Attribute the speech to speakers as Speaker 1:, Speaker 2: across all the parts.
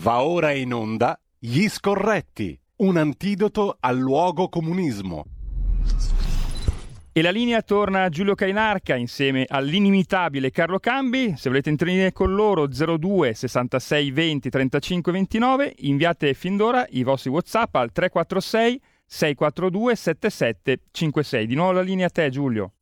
Speaker 1: Va ora in onda Gli Scorretti, un antidoto al luogo comunismo.
Speaker 2: E la linea torna a Giulio Cainarca insieme all'inimitabile Carlo Cambi. Se volete intervenire con loro 02 66 20 35 29, inviate fin d'ora i vostri WhatsApp al 346 642 7756. Di nuovo la linea a te Giulio.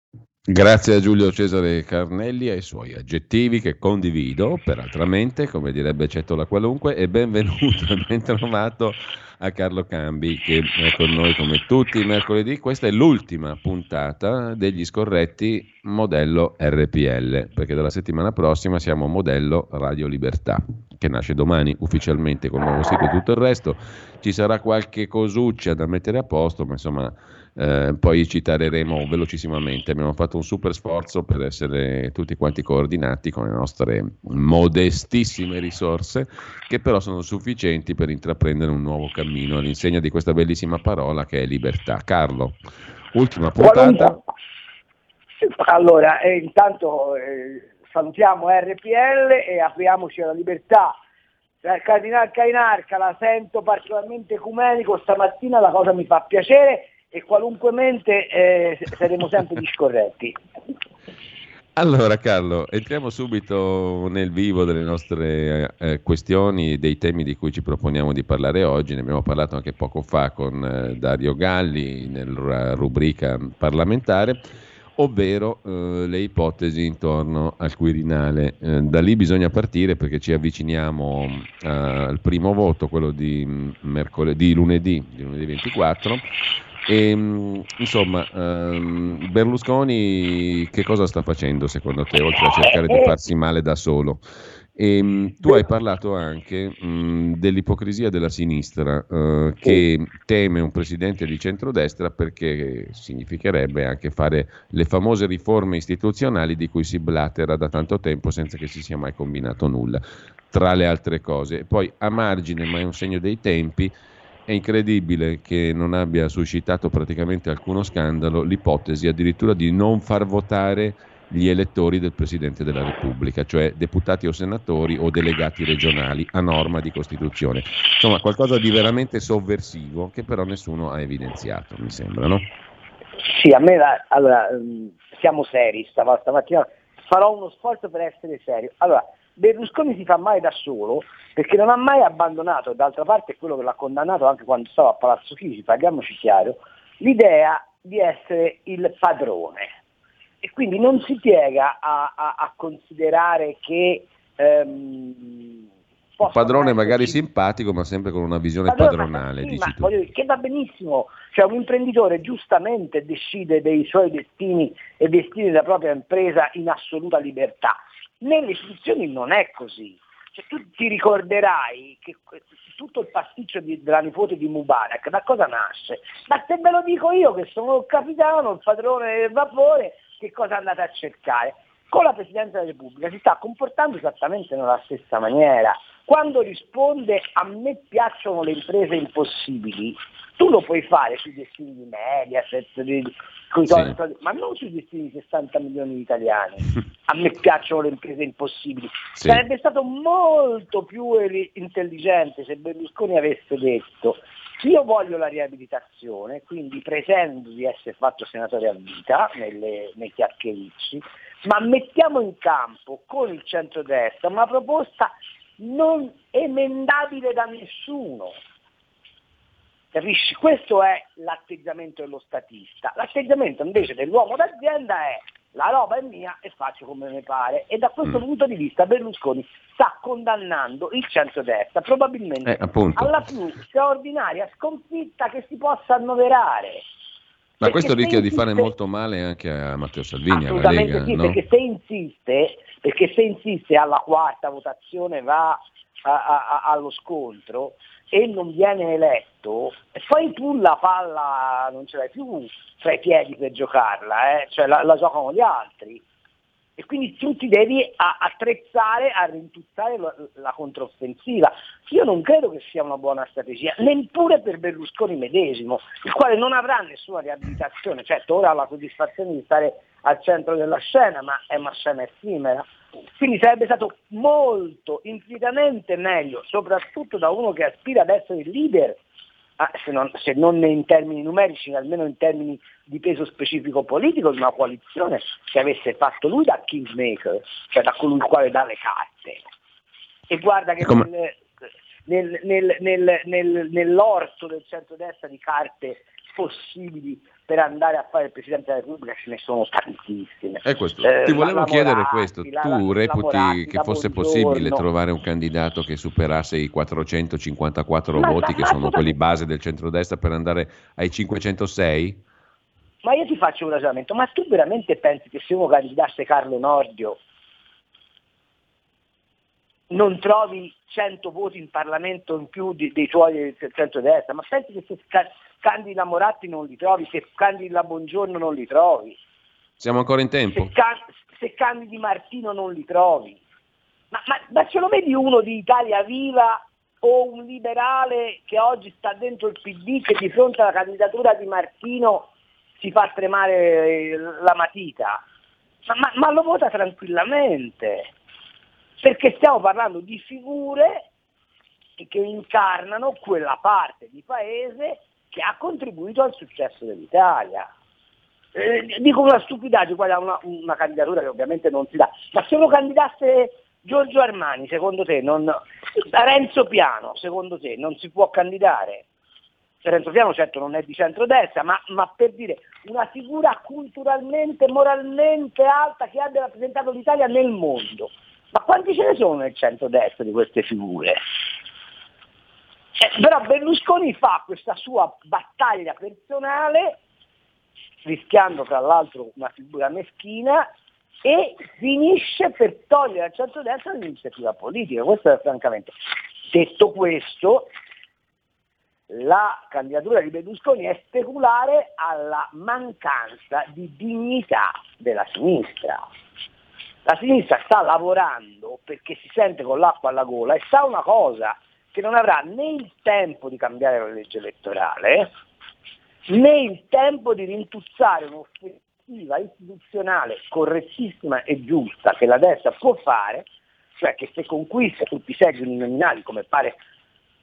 Speaker 3: Grazie a Giulio Cesare Carnelli e ai suoi aggettivi che condivido, peraltramente, come direbbe Cettola Qualunque, e benvenuto e ben trovato a Carlo Cambi che è con noi come tutti i mercoledì. Questa è l'ultima puntata degli scorretti modello RPL, perché dalla settimana prossima siamo modello Radio Libertà, che nasce domani ufficialmente con il nuovo sito e tutto il resto. Ci sarà qualche cosuccia da mettere a posto, ma insomma eh, poi ci tareremo velocissimamente. Abbiamo fatto un super sforzo per essere tutti quanti coordinati con le nostre modestissime risorse, che però sono sufficienti per intraprendere un nuovo cammino all'insegna di questa bellissima parola che è libertà. Carlo, ultima puntata.
Speaker 4: Allora, eh, intanto eh, salutiamo RPL e apriamoci alla libertà. Il Cardinal Cainarca la sento particolarmente ecumenico stamattina, la cosa mi fa piacere e qualunque mente eh, saremo sempre discorretti.
Speaker 3: Allora Carlo, entriamo subito nel vivo delle nostre eh, questioni, dei temi di cui ci proponiamo di parlare oggi. Ne abbiamo parlato anche poco fa con eh, Dario Galli nella rubrica parlamentare, ovvero eh, le ipotesi intorno al Quirinale. Eh, da lì bisogna partire perché ci avviciniamo eh, al primo voto, quello di, mm, mercoledì, lunedì, di lunedì 24 e, ehm, insomma, um, Berlusconi che cosa sta facendo secondo te, oltre a cercare di farsi male da solo? E, um, tu hai parlato anche um, dell'ipocrisia della sinistra uh, che teme un presidente di centrodestra perché significherebbe anche fare le famose riforme istituzionali di cui si blatera da tanto tempo senza che si sia mai combinato nulla, tra le altre cose. Poi a margine, ma è un segno dei tempi, è incredibile che non abbia suscitato praticamente alcuno scandalo l'ipotesi addirittura di non far votare gli elettori del Presidente della Repubblica, cioè deputati o senatori o delegati regionali a norma di Costituzione. Insomma, qualcosa di veramente sovversivo che però nessuno ha evidenziato, mi sembra, no?
Speaker 4: Sì, a me, la, allora, mm, siamo seri stamattina, farò uno sforzo per essere serio. Allora, Berlusconi si fa male da solo perché non ha mai abbandonato, d'altra parte è quello che l'ha condannato anche quando stava a Palazzo Chigi, parliamoci chiaro, l'idea di essere il padrone. E quindi non si piega a, a, a considerare che...
Speaker 3: Ehm, un padrone magari simpatico ma sempre con una visione padrone, padronale.
Speaker 4: Ma, sì, ma voglio dire, che va benissimo, cioè un imprenditore giustamente decide dei suoi destini e destini della propria impresa in assoluta libertà. Nelle istituzioni non è così. Cioè, tu ti ricorderai che tutto il pasticcio di, della nipote di Mubarak da cosa nasce? Ma se ve lo dico io che sono il capitano, il padrone del vapore, che cosa andate a cercare? Con la Presidenza della Repubblica si sta comportando esattamente nella stessa maniera. Quando risponde a me piacciono le imprese impossibili, tu lo puoi fare sui destini di Mediaset, di, sì. ma non sui destini di 60 milioni di italiani. A me piacciono le imprese impossibili. Sì. Sarebbe stato molto più intelligente se Berlusconi avesse detto io voglio la riabilitazione, quindi pretendo di essere fatto senatore a vita nelle, nei chiacchiericci, ma mettiamo in campo con il centrodestra una proposta non emendabile da nessuno, Capisci? Questo è l'atteggiamento dello statista. L'atteggiamento invece dell'uomo d'azienda è la roba è mia e faccio come mi pare. E da questo mm. punto di vista Berlusconi sta condannando il centro-destra, probabilmente
Speaker 3: eh,
Speaker 4: alla più straordinaria sconfitta che si possa annoverare.
Speaker 3: Ma questo rischia insiste, di fare molto male anche a Matteo Salvini, alla Lega,
Speaker 4: sì,
Speaker 3: no?
Speaker 4: perché, se insiste, perché se insiste alla quarta votazione va a, a, allo scontro, e non viene eletto, poi tu la palla non ce l'hai più tra i piedi per giocarla, eh? cioè la, la, giocano gli altri. E quindi tu ti devi attrezzare a rintuzzare la controffensiva. Io non credo che sia una buona strategia, neppure per Berlusconi medesimo, il quale non avrà nessuna riabilitazione, certo ora ha la soddisfazione di stare al centro della scena, ma è una scena effimera. Quindi sarebbe stato molto, infinitamente meglio, soprattutto da uno che aspira ad essere il leader, se non, se non in termini numerici, almeno in termini di peso specifico politico, di una coalizione che avesse fatto lui da kingmaker, cioè da colui il quale dà le carte. E guarda che Come... nel, nel, nel, nell'orto del centrodestra di carte possibili per andare a fare il Presidente della Repubblica ce ne sono tantissime.
Speaker 3: Questo. Eh, Ti volevo chiedere questo, tu la, reputi la che fosse possibile trovare un candidato che superasse i 454 ma, voti ma, che ma, sono quelli base del centrodestra per andare ai 506?
Speaker 4: Ma io ti faccio un ragionamento, ma tu veramente pensi che se uno candidasse Carlo Nordio non trovi 100 voti in Parlamento in più di, dei tuoi del centrodestra, ma pensi che se candidi la Moratti non li trovi, se candidi la Buongiorno non li trovi.
Speaker 3: Siamo ancora in tempo?
Speaker 4: Se, can- se candidi Martino non li trovi. Ma, ma, ma ce lo vedi uno di Italia Viva o un liberale che oggi sta dentro il PD che di fronte alla candidatura di Martino si fa tremare la matita? Ma, ma, ma lo vota tranquillamente, perché stiamo parlando di figure che incarnano quella parte di paese che ha contribuito al successo dell'Italia. Eh, dico una stupidaggine, guarda, una, una, candidatura che ovviamente non si dà, ma se lo candidasse Giorgio Armani, secondo te, non, Renzo Piano, secondo te, non si può candidare? Renzo Piano certo non è di centrodestra, ma, ma per dire una figura culturalmente, moralmente alta che abbia rappresentato l'Italia nel mondo. Ma quanti ce ne sono nel centrodestra di queste figure? Eh, però Berlusconi fa questa sua battaglia personale, rischiando tra l'altro una figura meschina, e finisce per togliere al centro-destra l'iniziativa politica. Questo è francamente. Detto questo, la candidatura di Berlusconi è speculare alla mancanza di dignità della sinistra. La sinistra sta lavorando perché si sente con l'acqua alla gola e sa una cosa, che non avrà né il tempo di cambiare la legge elettorale, né il tempo di rintuzzare un'offensiva istituzionale correttissima e giusta che la destra può fare, cioè che se conquista tutti i seggi uninominali come pare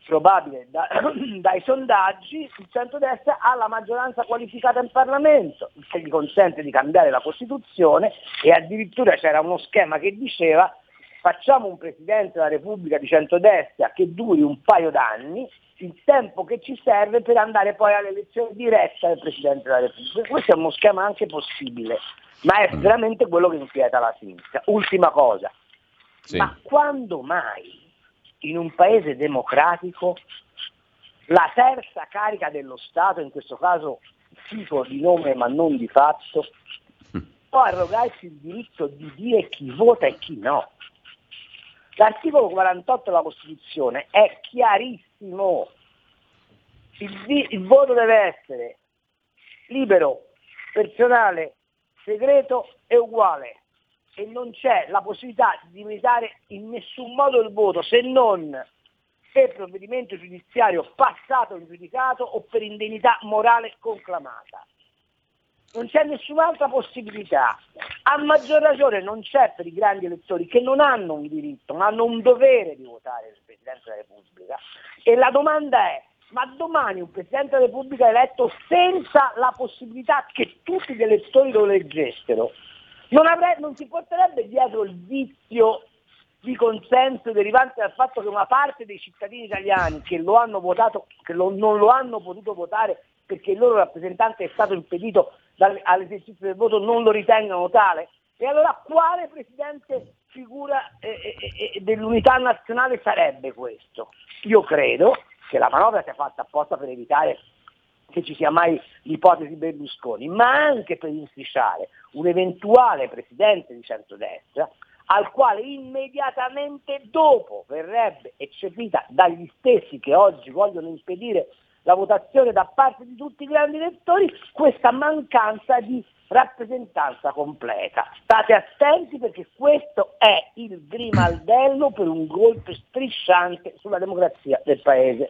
Speaker 4: probabile da, dai sondaggi, il centro-destra ha la maggioranza qualificata in Parlamento, che gli consente di cambiare la Costituzione e addirittura c'era uno schema che diceva facciamo un Presidente della Repubblica di centrodestra che duri un paio d'anni, il tempo che ci serve per andare poi all'elezione diretta del Presidente della Repubblica. Questo è uno schema anche possibile, ma è mm. veramente quello che inquieta la sinistra. Ultima cosa, sì. ma quando mai in un paese democratico la terza carica dello Stato, in questo caso tipo di nome ma non di fatto, mm. può arrogarsi il diritto di dire chi vota e chi no? L'articolo 48 della Costituzione è chiarissimo. Il, il voto deve essere libero, personale, segreto e uguale e non c'è la possibilità di limitare in nessun modo il voto se non per provvedimento giudiziario passato in giudicato o per indennità morale conclamata non c'è nessun'altra possibilità. A maggior ragione non c'è per i grandi elettori che non hanno un diritto, ma hanno un dovere di votare il Presidente della Repubblica. E la domanda è, ma domani un Presidente della Repubblica eletto senza la possibilità che tutti gli elettori lo leggessero, non, avrebbe, non si porterebbe dietro il vizio di consenso derivante dal fatto che una parte dei cittadini italiani che lo hanno votato, che lo, non lo hanno potuto votare perché il loro rappresentante è stato impedito all'esercizio del voto non lo ritengano tale? E allora quale Presidente figura eh, eh, eh, dell'unità nazionale sarebbe questo? Io credo che la manovra sia fatta apposta per evitare che ci sia mai l'ipotesi Berlusconi, ma anche per inficiare un eventuale Presidente di centrodestra al quale immediatamente dopo verrebbe eccepita dagli stessi che oggi vogliono impedire la votazione da parte di tutti i grandi elettori questa mancanza di rappresentanza completa. State attenti perché questo è il grimaldello per un golpe strisciante sulla democrazia del Paese.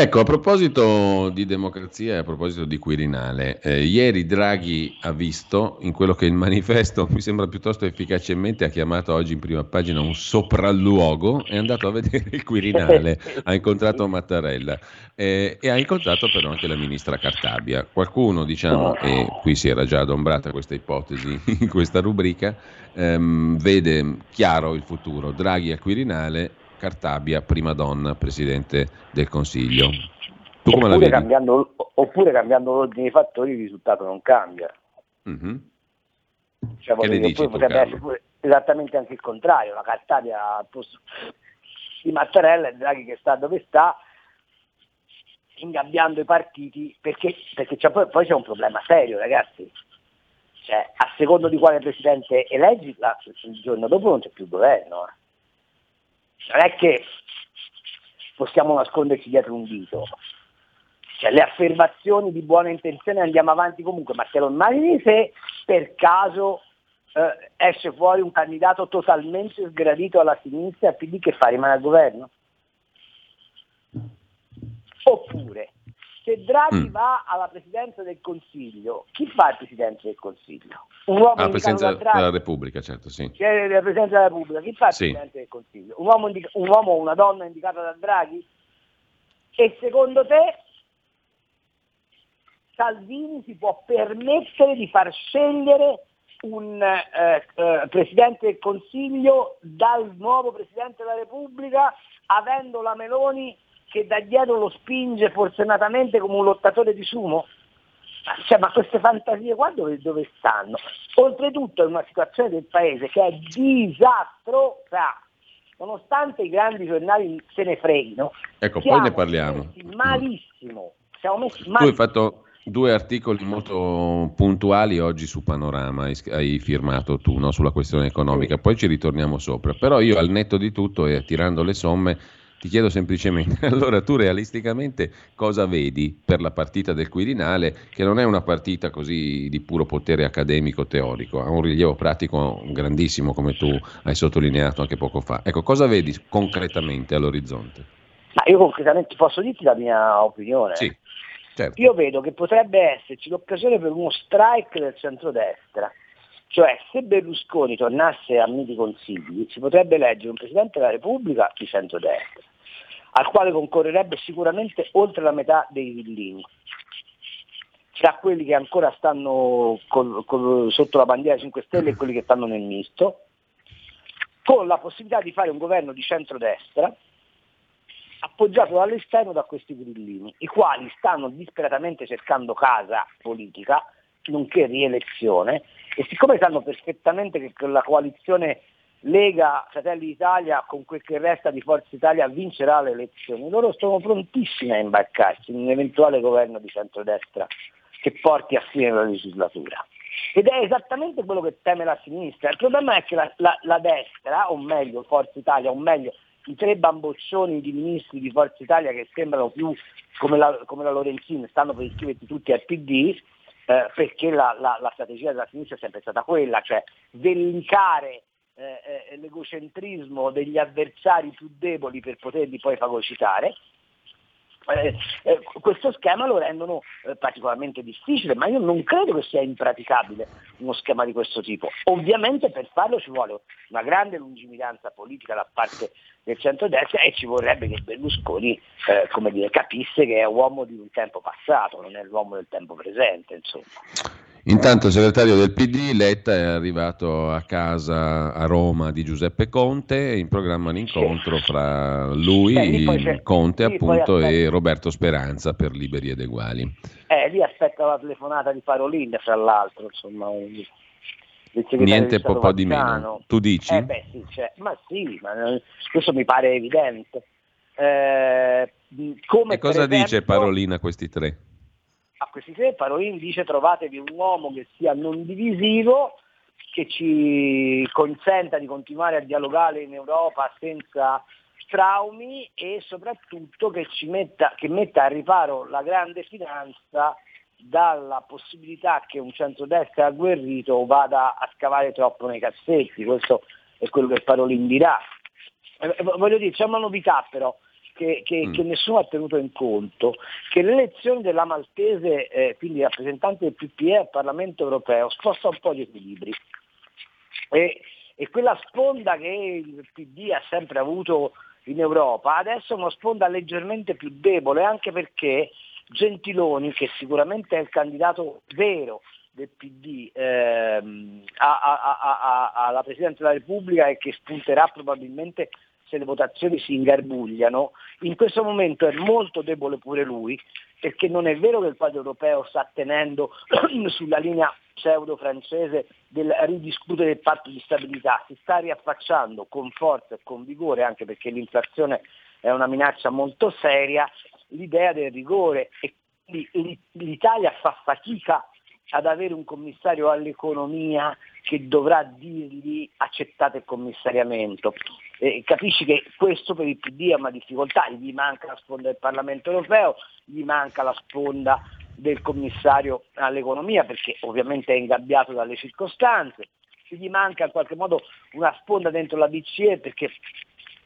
Speaker 3: Ecco, a proposito di democrazia e a proposito di Quirinale, eh, ieri Draghi ha visto in quello che il manifesto mi sembra piuttosto efficacemente ha chiamato oggi in prima pagina un sopralluogo, è andato a vedere il Quirinale, ha incontrato Mattarella eh, e ha incontrato però anche la ministra Cartabia. Qualcuno, diciamo, e qui si era già adombrata questa ipotesi in questa rubrica, ehm, vede chiaro il futuro, Draghi a Quirinale Cartabia, prima donna, Presidente del Consiglio.
Speaker 4: Tu come oppure la vedi? Cambiando, oppure cambiando l'ordine dei fattori il risultato non cambia. Mm-hmm.
Speaker 3: Cioè, che ne dici potrebbe essere
Speaker 4: pure esattamente anche il contrario, la Cartabia al posto di Mattarella e Draghi che sta dove sta, ingabbiando i partiti, perché, perché c'è poi, poi, c'è un problema serio ragazzi. Cioè, a secondo di quale presidente eleggi, il giorno dopo non c'è più governo. Eh non è che possiamo nasconderci dietro un dito. Cioè, le affermazioni di buona intenzione andiamo avanti comunque, ma te lo immagini se per caso eh, esce fuori un candidato totalmente sgradito alla sinistra PD che fa rimane al governo? Oppure se Draghi mm. va alla Presidenza del Consiglio, chi fa il Presidente del Consiglio?
Speaker 3: Un uomo alla Presidenza della Repubblica, certo, sì.
Speaker 4: C'è la Presidenza della Repubblica, chi fa il sì. Presidente del Consiglio? Un uomo, indica- un uomo o una donna indicata da Draghi? E secondo te Salvini si può permettere di far scegliere un eh, eh, Presidente del Consiglio dal nuovo Presidente della Repubblica avendo la Meloni che da dietro lo spinge forsennatamente come un lottatore di sumo? Cioè, ma queste fantasie qua dove, dove stanno? Oltretutto è una situazione del paese che è disastrosa nonostante i grandi giornali se ne freghino.
Speaker 3: Ecco, poi ne parliamo.
Speaker 4: Malissimo. Siamo messi
Speaker 3: malissimo. Tu hai fatto due articoli molto puntuali oggi su Panorama, hai firmato tu no? sulla questione economica, poi ci ritorniamo sopra. Però io al netto di tutto e tirando le somme ti chiedo semplicemente, allora tu realisticamente cosa vedi per la partita del Quirinale, che non è una partita così di puro potere accademico teorico, ha un rilievo pratico grandissimo come tu hai sottolineato anche poco fa. Ecco, cosa vedi concretamente all'orizzonte?
Speaker 4: Ma io concretamente posso dirti la mia opinione.
Speaker 3: Sì, certo.
Speaker 4: Io vedo che potrebbe esserci l'occasione per uno strike del centrodestra. Cioè, se Berlusconi tornasse a miti consigli, si potrebbe eleggere un Presidente della Repubblica di centrodestra, al quale concorrerebbe sicuramente oltre la metà dei villini, tra quelli che ancora stanno col, col, sotto la bandiera 5 Stelle e quelli che stanno nel misto, con la possibilità di fare un governo di centrodestra appoggiato dall'esterno da questi grillini, i quali stanno disperatamente cercando casa politica, nonché rielezione, e siccome sanno perfettamente che la coalizione Lega Fratelli d'Italia con quel che resta di Forza Italia vincerà le elezioni, loro sono prontissimi a imbarcarsi in un eventuale governo di centrodestra che porti a fine la legislatura. Ed è esattamente quello che teme la sinistra. Il problema è che la, la, la destra, o meglio Forza Italia, o meglio i tre bamboccioni di ministri di Forza Italia che sembrano più come la, come la Lorenzini, stanno per iscriversi tutti al PD, eh, perché la, la, la, strategia della sinistra è sempre stata quella, cioè vellicare eh, eh, l'egocentrismo degli avversari più deboli per poterli poi fagocitare. Eh, eh, questo schema lo rendono eh, particolarmente difficile, ma io non credo che sia impraticabile uno schema di questo tipo. Ovviamente per farlo ci vuole una grande lungimiranza politica da parte del centro-destra e ci vorrebbe che Berlusconi dire, capisse che è uomo di un tempo passato, non è l'uomo del tempo presente. Insomma.
Speaker 3: Intanto il segretario del PD, Letta, è arrivato a casa a Roma di Giuseppe Conte, in programma un incontro fra lui, Beh, Conte sì, appunto, e Roberto Speranza per Liberi ed Eguali.
Speaker 4: Eh, lì aspetta la telefonata di Parolin, fra l'altro, insomma, un...
Speaker 3: Niente po', po' di meno. Tu dici?
Speaker 4: Eh beh, sì, cioè, ma sì, ma questo mi pare evidente. Eh,
Speaker 3: e cosa esempio, dice Parolin a questi tre?
Speaker 4: A questi tre, Parolin dice trovatevi un uomo che sia non divisivo, che ci consenta di continuare a dialogare in Europa senza traumi e soprattutto che, metta, che metta a riparo la grande finanza dalla possibilità che un centrodestra agguerrito vada a scavare troppo nei cassetti, questo è quello che Parolin dirà. Eh, voglio dire, c'è una novità però, che, che, mm. che, nessuno ha tenuto in conto, che l'elezione della Maltese, eh, quindi rappresentante del PPE al Parlamento europeo, sposta un po' gli equilibri. E, e quella sponda che il PD ha sempre avuto in Europa, adesso è una sponda leggermente più debole, anche perché Gentiloni, che sicuramente è il candidato vero del PD ehm, alla Presidenza della Repubblica e che spunterà probabilmente se le votazioni si ingarbugliano, in questo momento è molto debole pure lui, perché non è vero che il quadro europeo sta tenendo sulla linea pseudo-francese del ridiscutere il patto di stabilità, si sta riaffacciando con forza e con vigore, anche perché l'inflazione è una minaccia molto seria, l'idea del rigore e quindi l'Italia fa fatica ad avere un commissario all'economia che dovrà dirgli accettate il commissariamento. Eh, capisci che questo per il PD è una difficoltà, gli manca la sponda del Parlamento europeo, gli manca la sponda del commissario all'economia perché ovviamente è ingabbiato dalle circostanze, gli manca in qualche modo una sponda dentro la BCE perché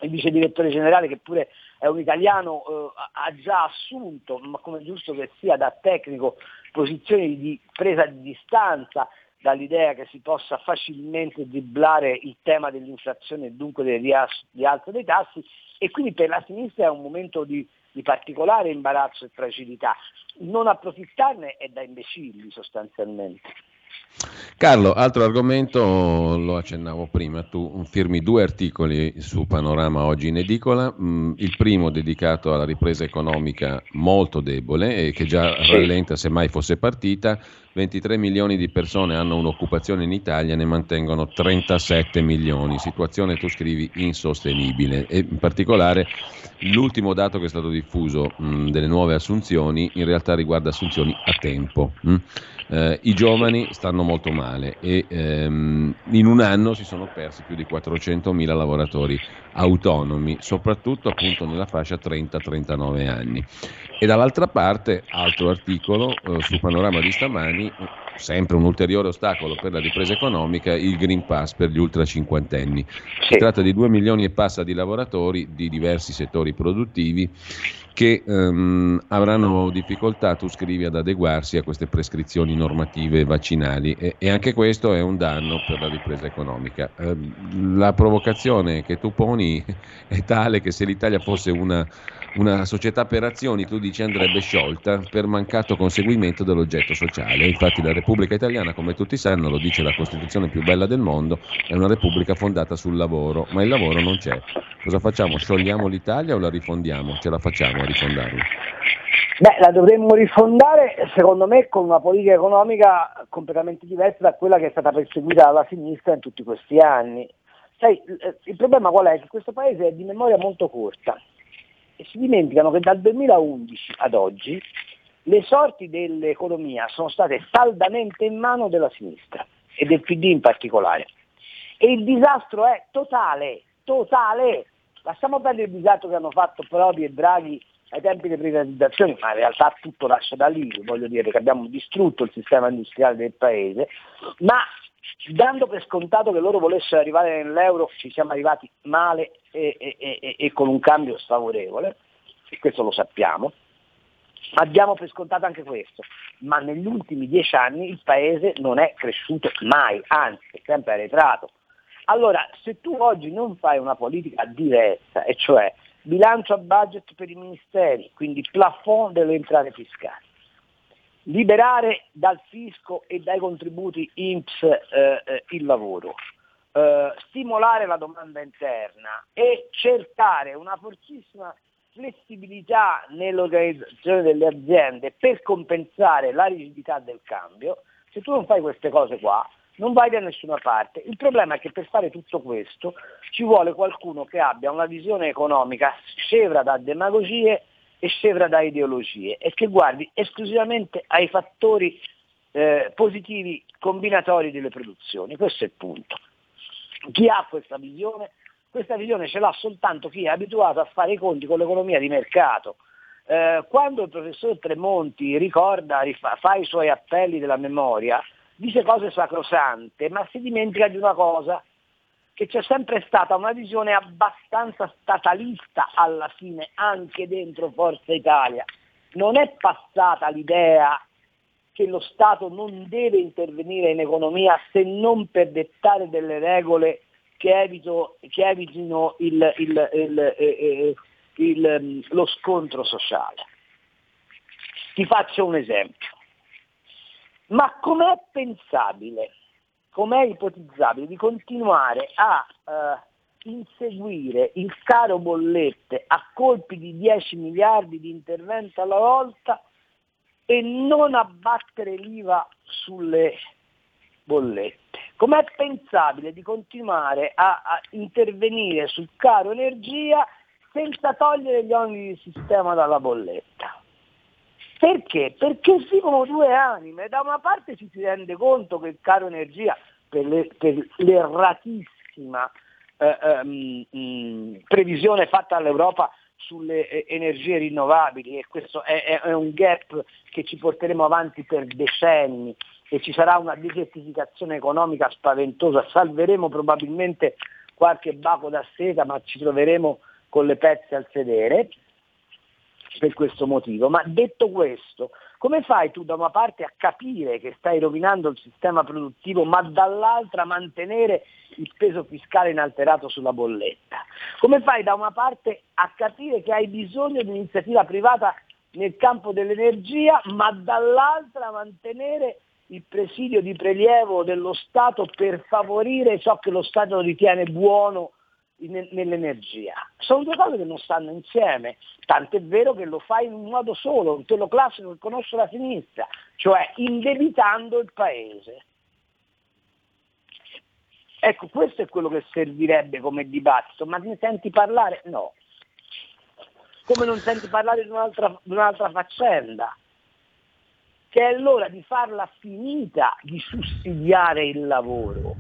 Speaker 4: il vice direttore generale che pure è un italiano eh, ha già assunto, ma come giusto che sia da tecnico, posizioni di presa di distanza dall'idea che si possa facilmente dribblare il tema dell'inflazione e dunque del rialzo dei tassi e quindi per la sinistra è un momento di, di particolare imbarazzo e fragilità. Non approfittarne è da imbecilli sostanzialmente.
Speaker 3: Carlo, altro argomento, lo accennavo prima, tu firmi due articoli su Panorama oggi in edicola, mm, il primo dedicato alla ripresa economica molto debole e che già rallenta se mai fosse partita, 23 milioni di persone hanno un'occupazione in Italia, ne mantengono 37 milioni, situazione tu scrivi insostenibile e in particolare l'ultimo dato che è stato diffuso mh, mm, delle nuove assunzioni in realtà riguarda assunzioni a tempo. Mh? Eh, i giovani stanno molto male e ehm, in un anno si sono persi più di 400.000 lavoratori autonomi, soprattutto appunto nella fascia 30-39 anni. E dall'altra parte, altro articolo eh, su Panorama di stamani, sempre un ulteriore ostacolo per la ripresa economica, il Green Pass per gli ultra cinquantenni. Si tratta di 2 milioni e passa di lavoratori di diversi settori produttivi che um, avranno difficoltà, tu scrivi, ad adeguarsi a queste prescrizioni normative vaccinali e, e anche questo è un danno per la ripresa economica. Uh, la provocazione che tu poni è tale che se l'Italia fosse una una società per azioni, tu dici, andrebbe sciolta per mancato conseguimento dell'oggetto sociale. Infatti la Repubblica Italiana, come tutti sanno, lo dice la Costituzione più bella del mondo, è una Repubblica fondata sul lavoro, ma il lavoro non c'è. Cosa facciamo? Sciogliamo l'Italia o la rifondiamo? Ce la facciamo a rifondarla?
Speaker 4: Beh, la dovremmo rifondare secondo me con una politica economica completamente diversa da quella che è stata perseguita dalla sinistra in tutti questi anni. Sai, il problema qual è? Che questo paese è di memoria molto corta e si dimenticano che dal 2011 ad oggi le sorti dell'economia sono state saldamente in mano della sinistra e del PD in particolare. E il disastro è totale, totale. Lasciamo perdere il disastro che hanno fatto Prodi e Draghi ai tempi delle privatizzazioni, ma in realtà tutto nasce da lì, voglio dire, che abbiamo distrutto il sistema industriale del paese, ma dando per scontato che loro volessero arrivare nell'euro, ci siamo arrivati male e, e, e, e con un cambio sfavorevole, e questo lo sappiamo. Abbiamo per scontato anche questo, ma negli ultimi dieci anni il paese non è cresciuto mai, anzi è sempre arretrato. Allora, se tu oggi non fai una politica diretta, e cioè bilancio a budget per i ministeri, quindi plafond delle entrate fiscali, liberare dal fisco e dai contributi INPS eh, eh, il lavoro, eh, stimolare la domanda interna e cercare una fortissima flessibilità nell'organizzazione delle aziende per compensare la rigidità del cambio, se tu non fai queste cose qua non vai da nessuna parte. Il problema è che per fare tutto questo ci vuole qualcuno che abbia una visione economica scevra da demagogie e scevra da ideologie e che guardi esclusivamente ai fattori eh, positivi combinatori delle produzioni. Questo è il punto. Chi ha questa visione? Questa visione ce l'ha soltanto chi è abituato a fare i conti con l'economia di mercato. Eh, quando il professor Tremonti ricorda, rifà, fa i suoi appelli della memoria, dice cose sacrosante, ma si dimentica di una cosa, che c'è sempre stata una visione abbastanza statalista alla fine anche dentro Forza Italia. Non è passata l'idea che lo Stato non deve intervenire in economia se non per dettare delle regole che, evito, che evitino il, il, il, eh, eh, mm, lo scontro sociale. Ti faccio un esempio. Ma com'è pensabile, com'è ipotizzabile di continuare a eh, inseguire il caro bollette a colpi di 10 miliardi di intervento alla volta e non abbattere l'IVA sulle bollette? Com'è pensabile di continuare a, a intervenire sul caro energia senza togliere gli oneri di sistema dalla bolletta? Perché? Perché vivono due anime. Da una parte ci si rende conto che il caro energia per, le, per l'erratissima eh, eh, mh, previsione fatta all'Europa sulle eh, energie rinnovabili e questo è, è, un gap che ci porteremo avanti per decenni e ci sarà una desertificazione economica spaventosa, salveremo probabilmente qualche baco da seta ma ci troveremo con le pezze al sedere per questo motivo. Ma detto questo, come fai tu da una parte a capire che stai rovinando il sistema produttivo, ma dall'altra a mantenere il peso fiscale inalterato sulla bolletta? Come fai da una parte a capire che hai bisogno di un'iniziativa privata nel campo dell'energia, ma dall'altra a mantenere il presidio di prelievo dello Stato per favorire ciò che lo Stato ritiene buono nell'energia. Sono due cose che non stanno insieme, tant'è vero che lo fai in un modo solo, quello classico che conosce la sinistra, cioè indebitando il paese. Ecco, questo è quello che servirebbe come dibattito, ma ne senti parlare? No. Come non senti parlare di un'altra, di un'altra faccenda, che è l'ora di farla finita di sussidiare il lavoro.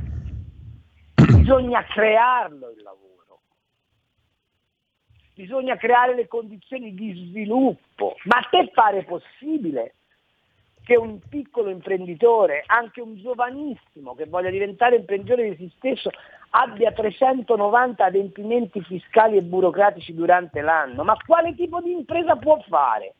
Speaker 4: Bisogna crearlo il lavoro bisogna creare le condizioni di sviluppo. Ma te pare possibile che un piccolo imprenditore, anche un giovanissimo che voglia diventare imprenditore di se stesso, abbia 390 adempimenti fiscali e burocratici durante l'anno? Ma quale tipo di impresa può fare?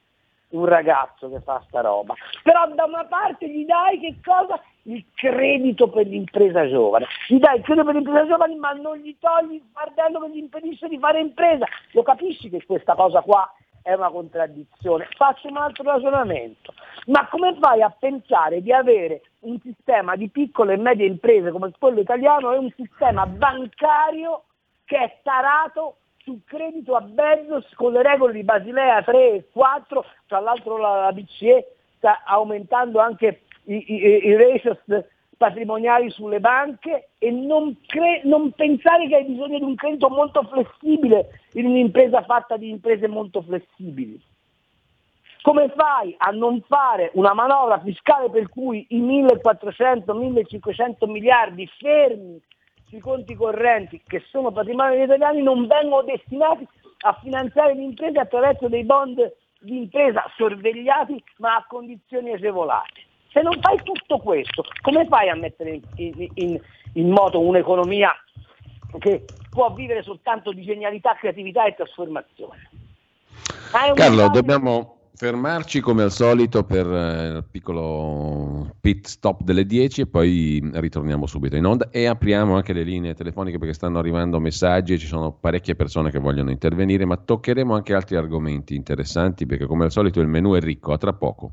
Speaker 4: un ragazzo che fa sta roba. Però da una parte gli dai che cosa? Il credito per l'impresa giovane. Gli dai il credito per l'impresa giovane ma non gli togli il fardello che gli impedisce di fare impresa. Lo capisci che questa cosa qua è una contraddizione? Faccio un altro ragionamento. Ma come fai a pensare di avere un sistema di piccole e medie imprese come quello italiano e un sistema bancario che è tarato sul credito a Bezos con le regole di Basilea 3 e 4, tra l'altro la, la BCE sta aumentando anche i, i, i ratios patrimoniali sulle banche e non, cre- non, pensare che hai bisogno di un credito molto flessibile in un'impresa fatta di imprese molto flessibili. Come fai a non fare una manovra fiscale per cui i 1400-1500 miliardi fermi sui conti correnti che sono patrimonio degli italiani non vengono destinati a finanziare le imprese attraverso dei bond di impresa sorvegliati ma a condizioni agevolate. Se non fai tutto questo, come fai a mettere in, in, in moto un'economia che può vivere soltanto di genialità, creatività e trasformazione?
Speaker 3: Carlo, dobbiamo, fermarci come al solito per eh, il piccolo pit stop delle 10 e poi ritorniamo subito in onda e apriamo anche le linee telefoniche perché stanno arrivando messaggi e ci sono parecchie persone che vogliono intervenire, ma toccheremo anche altri argomenti interessanti perché come al solito il menù è ricco, a tra poco.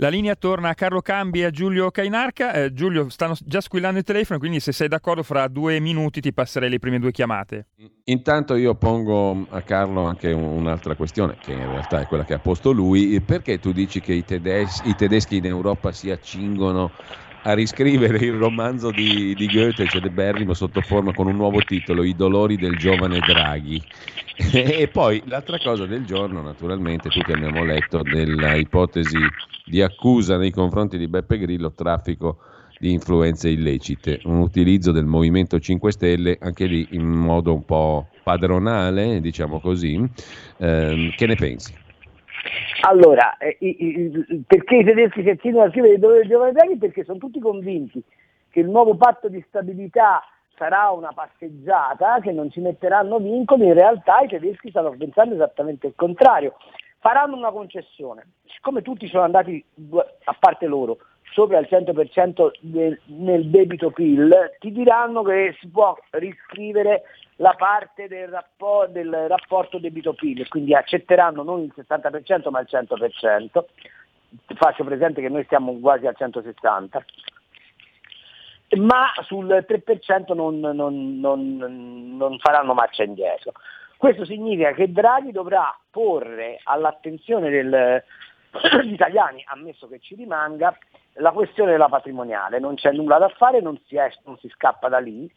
Speaker 2: La linea torna a Carlo Cambi e a Giulio Cainarca. Eh, Giulio, stanno già squillando il telefono, quindi se sei d'accordo fra due minuti ti passerei le prime due chiamate.
Speaker 3: Intanto io pongo a Carlo anche un'altra questione, che in realtà è quella che ha posto lui. Perché tu dici che i, tedes- i tedeschi in Europa si accingono a riscrivere il romanzo di, di Goethe, celeberrimo sotto forma con un nuovo titolo, I dolori del giovane Draghi. e poi l'altra cosa del giorno, naturalmente, tutti abbiamo letto della ipotesi di accusa nei confronti di Beppe Grillo, traffico di influenze illecite, un utilizzo del Movimento 5 Stelle anche lì in modo un po' padronale, diciamo così. Eh, che ne pensi?
Speaker 4: Allora, eh, i, perché i tedeschi si accingono a scrivere il dovere dei giovani Draghi? Perché sono tutti convinti che il nuovo patto di stabilità sarà una passeggiata, che non ci metteranno vincoli, in realtà i tedeschi stanno pensando esattamente il contrario. Faranno una concessione, siccome tutti sono andati, a parte loro, sopra il 100% del, nel debito PIL, ti diranno che si può riscrivere la parte del, rapport, del rapporto debito-PIL, quindi accetteranno non il 60% ma il 100%, faccio presente che noi stiamo quasi al 160%, ma sul 3% non, non, non, non faranno marcia indietro. Questo significa che Draghi dovrà porre all'attenzione degli italiani, ammesso che ci rimanga, la questione della patrimoniale. Non c'è nulla da fare, non si, è, non si scappa da lì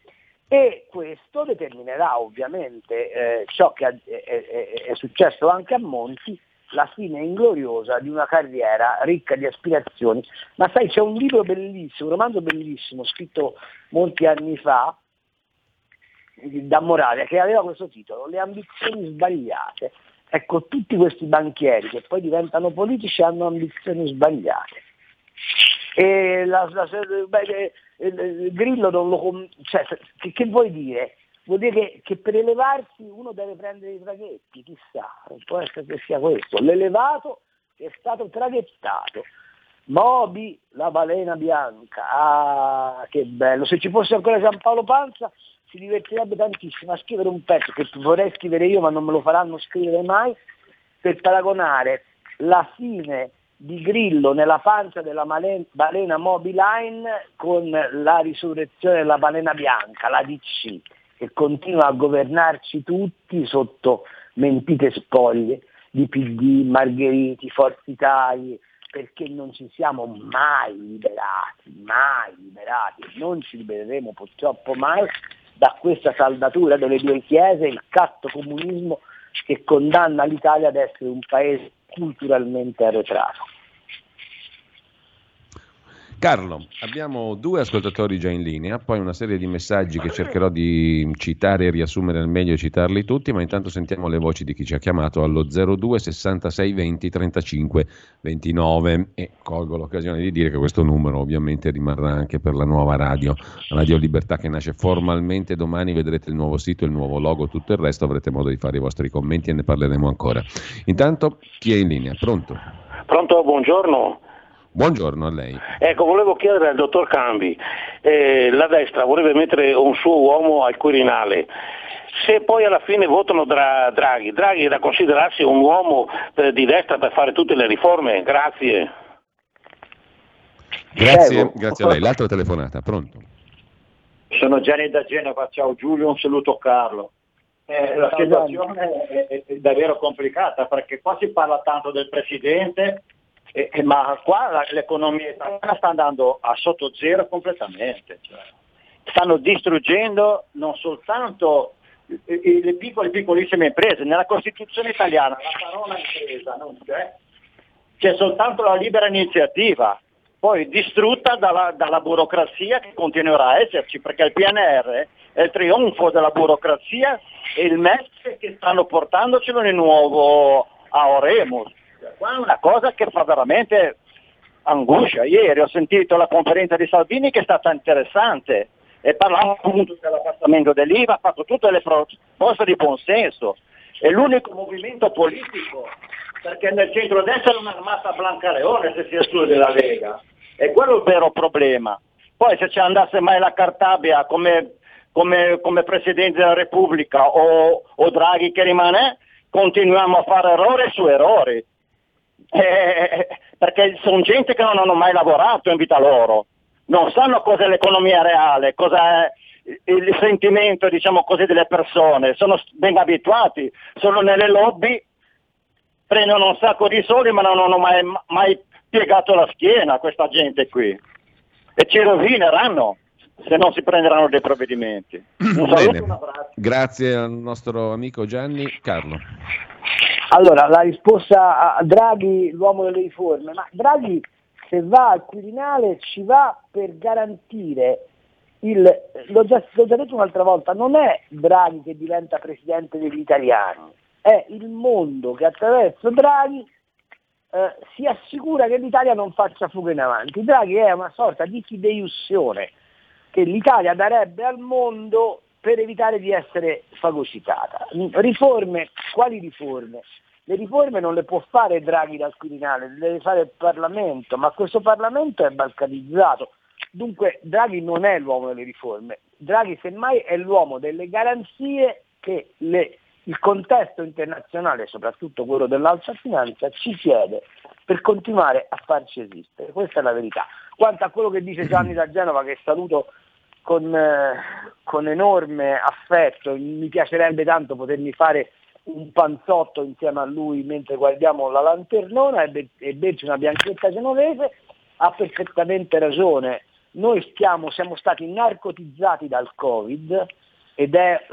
Speaker 4: e questo determinerà ovviamente eh, ciò che è, è, è, successo anche a Monti, la fine ingloriosa di una carriera ricca di aspirazioni. Ma sai, c'è un libro bellissimo, un romanzo bellissimo, scritto molti anni fa, da Moravia, che aveva questo titolo, Le ambizioni sbagliate. Ecco, tutti questi banchieri che poi diventano politici hanno ambizioni sbagliate. E la, la, beh, Grillo non lo... Cioè, che, che vuoi dire? Vuol dire che, che, per elevarsi uno deve prendere i traghetti, chissà, può essere che sia questo. L'elevato è stato traghettato. Moby, la balena bianca, ah che bello, se ci fosse ancora Giampaolo Panza si divertirebbe tantissimo a scrivere un pezzo che vorrei scrivere io ma non me lo faranno scrivere mai, per paragonare la fine di Grillo nella pancia della balena Mobiline con la risurrezione della balena bianca, la DC, che continua a governarci tutti sotto mentite spoglie di PD, Margheriti, Forza Italia, perché non ci siamo mai liberati, mai liberati, non ci libereremo purtroppo mai da questa saldatura delle due chiese, il catto comunismo che condanna l'Italia ad essere un paese culturalmente arretrato.
Speaker 3: Carlo, abbiamo due ascoltatori già in linea, poi una serie di messaggi che cercherò di citare e riassumere al meglio e citarli tutti, ma intanto sentiamo le voci di chi ci ha chiamato allo 02 66 20 35 29 e colgo l'occasione di dire che questo numero ovviamente rimarrà anche per la nuova radio, Radio Libertà che nasce formalmente domani, vedrete il nuovo sito, il nuovo logo, tutto il resto, avrete modo di fare i vostri commenti e ne parleremo ancora. Intanto chi è in linea? Pronto?
Speaker 5: Pronto, buongiorno.
Speaker 3: Buongiorno a lei.
Speaker 5: Ecco, volevo chiedere al dottor Cambi, eh, la destra vorrebbe mettere un suo uomo al Quirinale, se poi alla fine votano Dra- Draghi, Draghi è da considerarsi un uomo eh, di destra per fare tutte le riforme? Grazie.
Speaker 3: Grazie, grazie a lei. L'altra telefonata, pronto?
Speaker 6: Sono Gianni da Genova, ciao Giulio, un saluto Carlo. Eh, la situazione è, è davvero complicata perché qua si parla tanto del Presidente eh, ma qua l'economia italiana sta andando a sotto zero completamente. Cioè. Stanno distruggendo non soltanto le piccole piccolissime imprese, nella Costituzione italiana la parola impresa non c'è, c'è soltanto la libera iniziativa, poi distrutta dalla, dalla burocrazia che continuerà a esserci, perché il PNR è il trionfo della burocrazia e il MES che stanno portandocelo di nuovo a Oremus Qua è una cosa che fa veramente angoscia. Ieri ho sentito la conferenza di Salvini che è stata interessante e parlava appunto dell'abbassamento dell'IVA, ha fatto tutte le proposte di buonsenso. È l'unico movimento politico, perché nel centro-destra è un'armata Blancaleone se si esclude la Lega. E quello è il vero problema. Poi se ci andasse mai la Cartabia come, come, come Presidente della Repubblica o, o Draghi che rimane, continuiamo a fare errore su errori. Eh, perché sono gente che non hanno mai lavorato in vita loro, non sanno cos'è l'economia reale, cos'è il sentimento diciamo così, delle persone, sono ben abituati, sono nelle lobby, prendono un sacco di soldi ma non hanno mai, mai piegato la schiena a questa gente qui e ci rovineranno se non si prenderanno dei provvedimenti.
Speaker 3: Un Bene. Grazie al nostro amico Gianni. Carlo.
Speaker 4: Allora, la risposta a Draghi, l'uomo delle riforme, ma Draghi se va al Quirinale ci va per garantire il, l'ho già, l'ho già detto un'altra volta, non è Draghi che diventa presidente degli italiani, è il mondo che attraverso Draghi eh, si assicura che l'Italia non faccia fuga in avanti. Draghi è una sorta di fideiussione che l'Italia darebbe al mondo per evitare di essere fagocitata. Riforme, quali riforme? Le riforme non le può fare Draghi dal Quirinale, le deve fare il Parlamento, ma questo Parlamento è balcanizzato. Dunque Draghi non è l'uomo delle riforme, Draghi semmai è l'uomo delle garanzie che le, il contesto internazionale, soprattutto quello dell'alta finanza, ci chiede per continuare a farci esistere. Questa è la verità. Quanto a quello che dice Gianni da Genova, che saluto con, eh, con enorme affetto, mi piacerebbe tanto potermi fare un panzotto insieme a lui mentre guardiamo la lanternona e, be- berci una bianchetta genovese, ha perfettamente ragione. Noi stiamo, siamo stati narcotizzati dal Covid ed è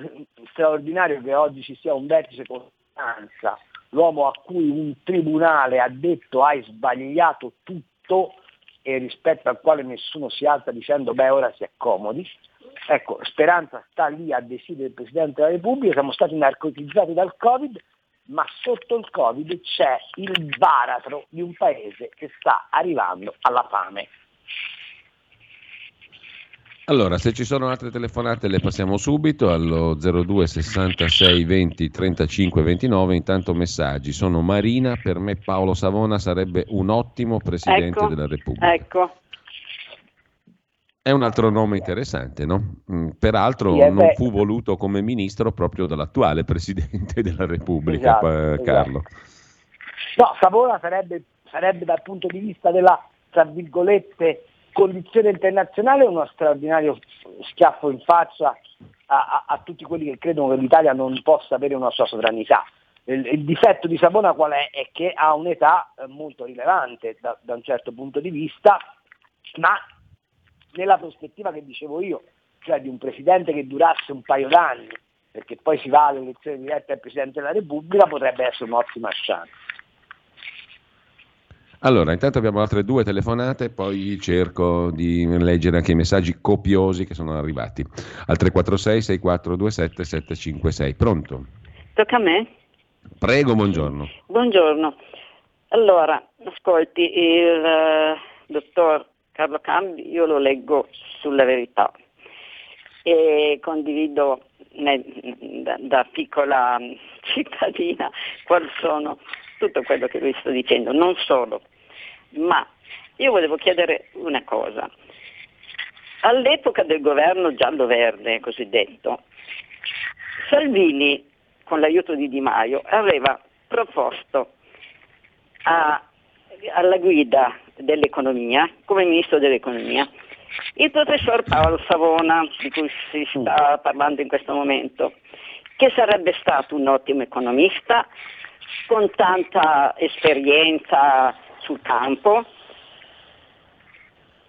Speaker 4: straordinario che oggi ci sia un vertice costanza, l'uomo a cui un tribunale ha detto hai sbagliato tutto e rispetto al quale nessuno si alza dicendo beh ora si accomodi. Ecco, Speranza sta lì a decidere il Presidente della Repubblica, siamo stati narcotizzati dal Covid, ma sotto il Covid c'è il baratro di un paese che sta arrivando alla fame.
Speaker 3: Allora, se ci sono altre telefonate le passiamo subito allo 02 66 20 35 29, intanto messaggi. Sono Marina, per me Paolo Savona sarebbe un ottimo Presidente
Speaker 7: ecco,
Speaker 3: della Repubblica.
Speaker 7: Ecco.
Speaker 3: È un altro nome interessante, no? Mm, peraltro sì, non fu voluto come ministro proprio dall'attuale Presidente della Repubblica, esatto, Carlo.
Speaker 4: Esatto. No, Savona sarebbe, sarebbe dal punto di vista della, tra virgolette, condizione internazionale è uno straordinario schiaffo in faccia a, a, a, tutti quelli che credono che l'Italia non possa avere una sua sovranità. Il, il difetto di Savona qual è? È che ha un'età eh, molto rilevante da, da un certo punto di vista, ma nella prospettiva che dicevo io, cioè di un presidente che durasse un paio d'anni, perché poi si va alle elezioni dirette al Presidente della Repubblica, potrebbe essere un'ottima chance.
Speaker 3: Allora, intanto abbiamo altre due telefonate, poi cerco di leggere anche i messaggi copiosi che sono arrivati. Al 346 6427 756. Pronto?
Speaker 7: Tocca a me?
Speaker 3: Prego, buongiorno.
Speaker 7: Buongiorno. Allora, ascolti, il uh, dottor Carlo Cambi io lo leggo sulla verità e condivido ne, da, da piccola cittadina quali sono tutto quello che vi sto dicendo, non solo. Ma io volevo chiedere una cosa. All'epoca del governo giallo-verde cosiddetto, Salvini, con l'aiuto di Di Maio, aveva proposto a, alla guida dell'economia, come ministro dell'economia, il professor Paolo Savona, di cui si sta parlando in questo momento, che sarebbe stato un ottimo economista, con tanta esperienza sul campo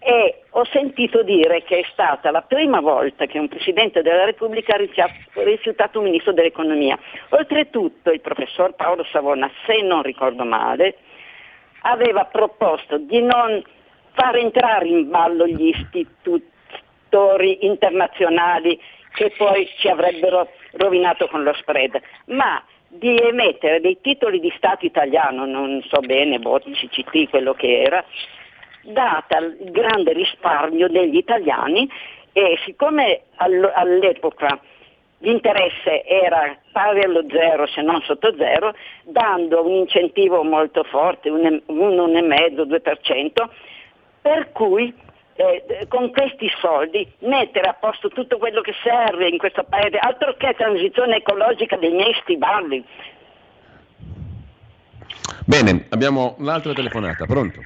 Speaker 7: e ho sentito dire che è stata la prima volta che un Presidente della Repubblica ha rifiutato un Ministro dell'Economia. Oltretutto il professor Paolo Savona, se non ricordo male, aveva proposto di non far entrare in ballo gli istitutori internazionali che poi ci avrebbero rovinato con lo spread, ma di emettere dei titoli di Stato italiano, non so bene, boh, CCT, quello che era, data il grande risparmio degli italiani e siccome all'epoca l'interesse era pari allo zero se non sotto zero, dando un incentivo molto forte, un 1,5-2%, per cui eh, con questi soldi mettere a posto tutto quello che serve in questo paese, altro che transizione ecologica dei miei stivali.
Speaker 3: Bene, abbiamo un'altra telefonata, pronto?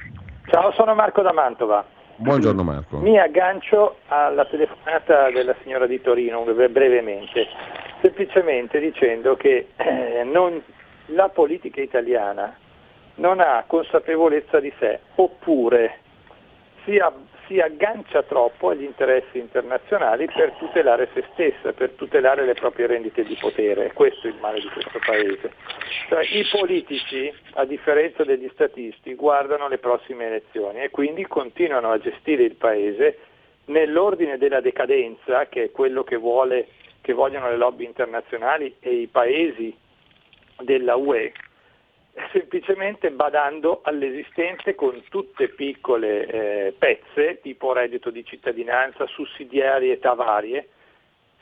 Speaker 8: Ciao, sono Marco da Mantova.
Speaker 3: Buongiorno Marco.
Speaker 8: Mi aggancio alla telefonata della signora di Torino brevemente, semplicemente dicendo che eh, non, la politica italiana non ha consapevolezza di sé, oppure si, si aggancia troppo agli interessi internazionali per tutelare se stessa, per tutelare le proprie rendite di potere. Questo è il male di questo Paese. Cioè, I politici, a differenza degli statisti, guardano le prossime elezioni e quindi continuano a gestire il Paese nell'ordine della decadenza, che è quello che, vuole, che vogliono le lobby internazionali e i paesi della UE, semplicemente badando all'esistente con tutte piccole eh, pezze, tipo reddito di cittadinanza, sussidiarietà varie,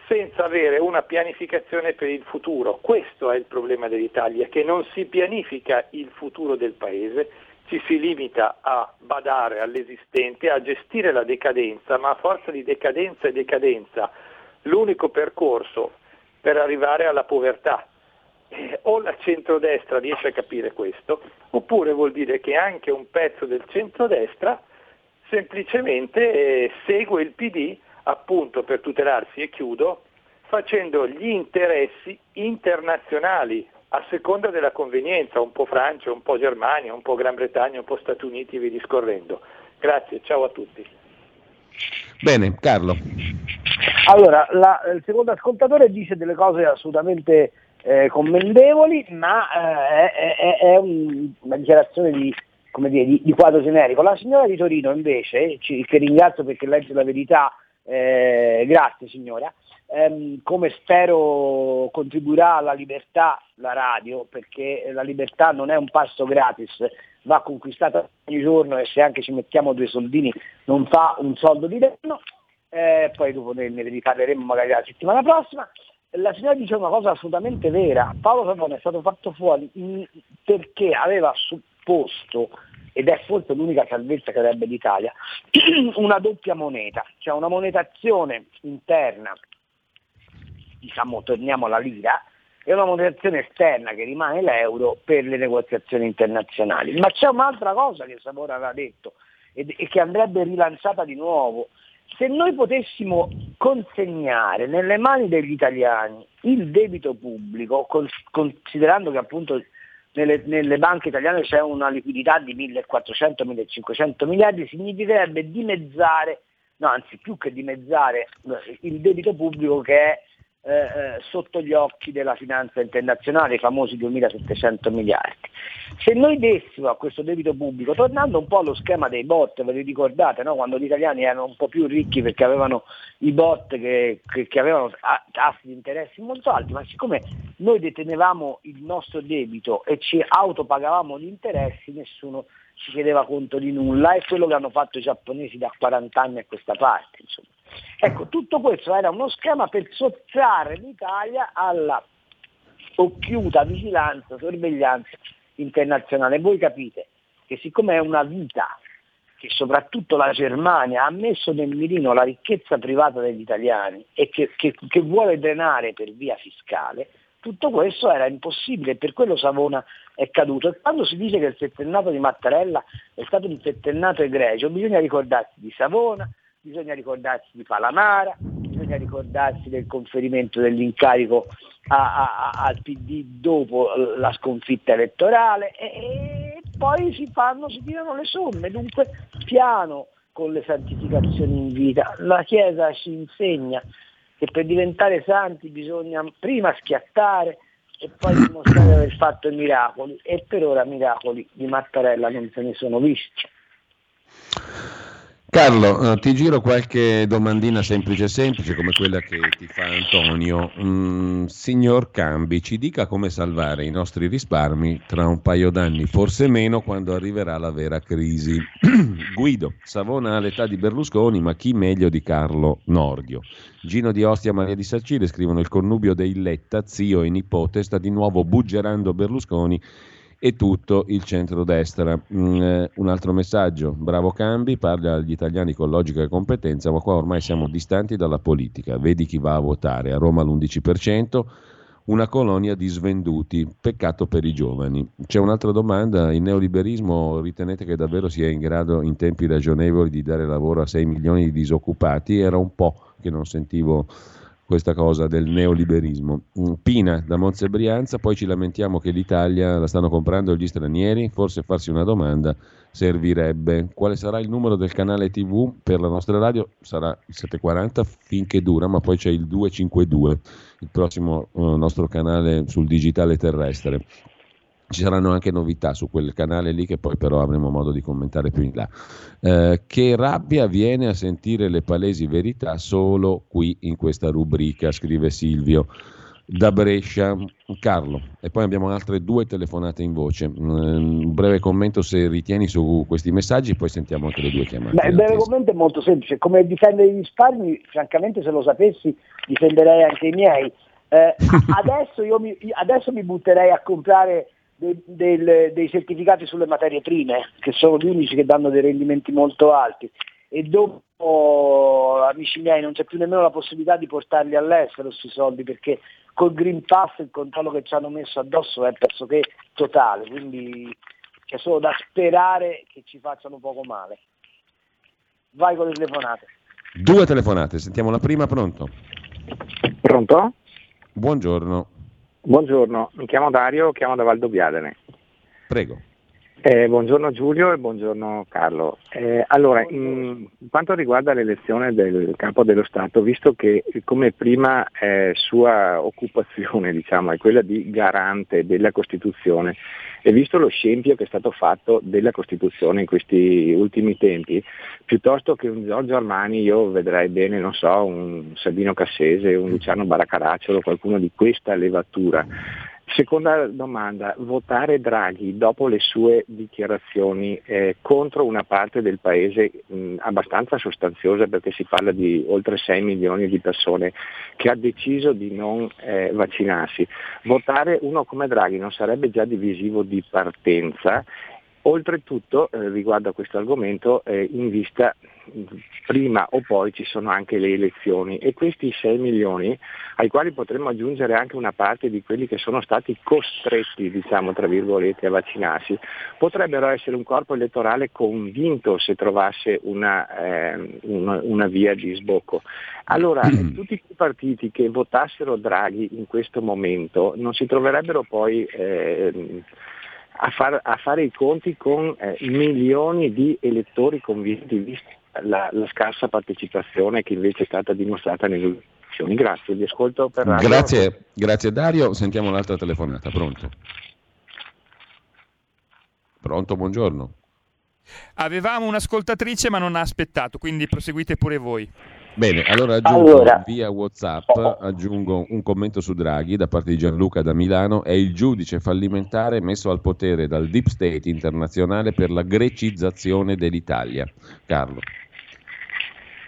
Speaker 8: senza avere una pianificazione per il futuro. Questo è il problema dell'Italia, che non si pianifica il futuro del Paese, ci si limita a badare all'esistente, a gestire la decadenza, ma a forza di decadenza e decadenza l'unico percorso per arrivare alla povertà eh, o la centrodestra riesce a capire questo, oppure vuol dire che anche un pezzo del centrodestra semplicemente eh, segue il PD appunto per tutelarsi, e chiudo, facendo gli interessi internazionali a seconda della convenienza, un po' Francia, un po' Germania, un po' Gran Bretagna, un po' Stati Uniti, vi discorrendo. Grazie, ciao a tutti.
Speaker 3: Bene, Carlo.
Speaker 4: Allora, la, il secondo ascoltatore dice delle cose assolutamente eh, commendevoli, ma eh, è, è un, una dichiarazione di, dire, di, di, quadro generico. La signora di Torino invece, ci, che ringrazio perché legge la verità, eh, grazie signora, ehm, come spero contribuirà alla libertà la radio, perché la libertà non è un passo gratis, va conquistata ogni giorno e se anche ci mettiamo due soldini non fa un soldo di danno. Eh, poi dopo ne, ne riparleremo magari la settimana prossima la signora dice una cosa assolutamente vera, Paolo Savone è stato fatto fuori perché aveva supposto, ed è forse l'unica salvezza che avrebbe l'Italia, una doppia moneta, cioè una monetazione interna, diciamo torniamo alla lira, e una monetazione esterna che rimane l'euro per le negoziazioni internazionali. Ma c'è un'altra cosa che Savona aveva detto e che andrebbe rilanciata di nuovo, se noi potessimo consegnare nelle mani degli italiani il debito pubblico, considerando che appunto nelle, nelle banche italiane c'è una liquidità di 1400-1500 miliardi, significherebbe dimezzare, no anzi più che dimezzare il debito pubblico che è eh, eh, sotto gli occhi della finanza internazionale, i famosi 2700 miliardi. Se noi dessimo a questo debito pubblico, tornando un po' allo schema dei bot, ve li ricordate, no? quando gli italiani erano un po' più ricchi perché avevano i bot che, che, che avevano tassi di interessi molto alti, ma siccome noi detenevamo il nostro debito e ci autopagavamo gli interessi, nessuno si chiedeva conto di nulla, è quello che hanno fatto i giapponesi da 40 anni a questa parte. Insomma. Ecco, tutto questo era uno schema per sottrarre l'Italia alla occhiuta vigilanza, sorveglianza internazionale. Voi capite che siccome è una vita che soprattutto la Germania ha messo nel mirino la ricchezza privata degli italiani e che, che, che vuole drenare per via fiscale, tutto questo era impossibile per quello Savona è caduto. E quando si dice che il settennato di Mattarella è stato un settennato egregio, bisogna ricordarsi di Savona, bisogna ricordarsi di Palamara, bisogna ricordarsi del conferimento dell'incarico a, a, al PD dopo la sconfitta elettorale e, e poi si fanno, si tirano le somme, dunque piano con le santificazioni in vita. La Chiesa ci insegna che per diventare santi bisogna prima schiattare e poi dimostrare di aver fatto i miracoli e per ora miracoli di Mattarella non se ne sono visti.
Speaker 3: Carlo, eh, ti giro qualche domandina semplice semplice come quella che ti fa Antonio. Mm, signor Cambi, ci dica come salvare i nostri risparmi tra un paio d'anni, forse meno quando arriverà la vera crisi. Guido, Savona ha l'età di Berlusconi, ma chi meglio di Carlo Nordio? Gino di Ostia, Maria di Sarcile scrivono il connubio dei Letta, zio e nipote, sta di nuovo buggerando Berlusconi e tutto il centrodestra. Mm, eh, un altro messaggio, bravo Cambi, parla agli italiani con logica e competenza, ma qua ormai siamo distanti dalla politica, vedi chi va a votare, a Roma l'11%, una colonia di svenduti, peccato per i giovani. C'è un'altra domanda, il neoliberismo ritenete che davvero sia in grado in tempi ragionevoli di dare lavoro a 6 milioni di disoccupati? Era un po' che non sentivo questa cosa del neoliberismo. Pina da Monza Brianza, poi ci lamentiamo che l'Italia la stanno comprando gli stranieri, forse farsi una domanda servirebbe. Quale sarà il numero del canale TV per la nostra radio? Sarà il 740 finché dura, ma poi c'è il 252, il prossimo eh, nostro canale sul digitale terrestre. Ci saranno anche novità su quel canale lì che poi però avremo modo di commentare più in là. Eh, che rabbia viene a sentire le palesi verità solo qui in questa rubrica, scrive Silvio da Brescia. Carlo, e poi abbiamo altre due telefonate in voce. Mm, un breve commento se ritieni su questi messaggi, poi sentiamo anche le due chiamate.
Speaker 4: Beh, il breve commento è molto semplice. Come difendere i risparmi, francamente se lo sapessi difenderei anche i miei. Eh, adesso, io mi, adesso mi butterei a comprare dei, del, dei certificati sulle materie prime, che sono gli unici che danno dei rendimenti molto alti. E dopo, amici miei, non c'è più nemmeno la possibilità di portarli all'estero questi soldi, perché col Green Pass il controllo che ci hanno messo addosso è pressoché totale, quindi c'è solo da sperare che ci facciano poco male. Vai con le telefonate.
Speaker 3: Due telefonate, sentiamo la prima, pronto?
Speaker 9: Pronto?
Speaker 3: Buongiorno.
Speaker 9: Buongiorno, mi chiamo Dario, chiamo da Valdobbiadene.
Speaker 3: Prego.
Speaker 9: Eh, buongiorno Giulio e buongiorno Carlo. Eh, allora, in quanto riguarda l'elezione del capo dello Stato, visto che come prima eh, sua occupazione diciamo, è quella di garante della Costituzione e visto lo scempio che è stato fatto della Costituzione in questi ultimi tempi, piuttosto che un Giorgio Armani io vedrei bene, non so, un Sabino Cassese, un Luciano Baracaracciolo, qualcuno di questa levatura. Seconda domanda, votare Draghi dopo le sue dichiarazioni eh, contro una parte del Paese mh, abbastanza sostanziosa perché si parla di oltre 6 milioni di persone che ha deciso di non eh, vaccinarsi, votare uno come Draghi non sarebbe già divisivo di partenza Oltretutto, eh, riguardo a questo argomento, eh, in vista prima o poi ci sono anche le elezioni e questi 6 milioni, ai quali potremmo aggiungere anche una parte di quelli che sono stati costretti, diciamo tra virgolette, a vaccinarsi, potrebbero essere un corpo elettorale convinto se trovasse una, eh, una, una via di sbocco. Allora, tutti i partiti che votassero Draghi in questo momento non si troverebbero poi eh, a, far, a fare i conti con eh, milioni di elettori convinti, vista la, la, scarsa partecipazione che invece è stata dimostrata nelle elezioni. Grazie, vi ascolto per radio.
Speaker 3: Grazie, grazie Dario, sentiamo l'altra telefonata, pronto? Pronto, buongiorno.
Speaker 2: Avevamo un'ascoltatrice ma non ha aspettato, quindi proseguite pure voi.
Speaker 3: Bene, allora aggiungo allora. via WhatsApp aggiungo un commento su Draghi da parte di Gianluca da Milano. È il giudice fallimentare messo al potere dal deep state internazionale per la grecizzazione dell'Italia. Carlo.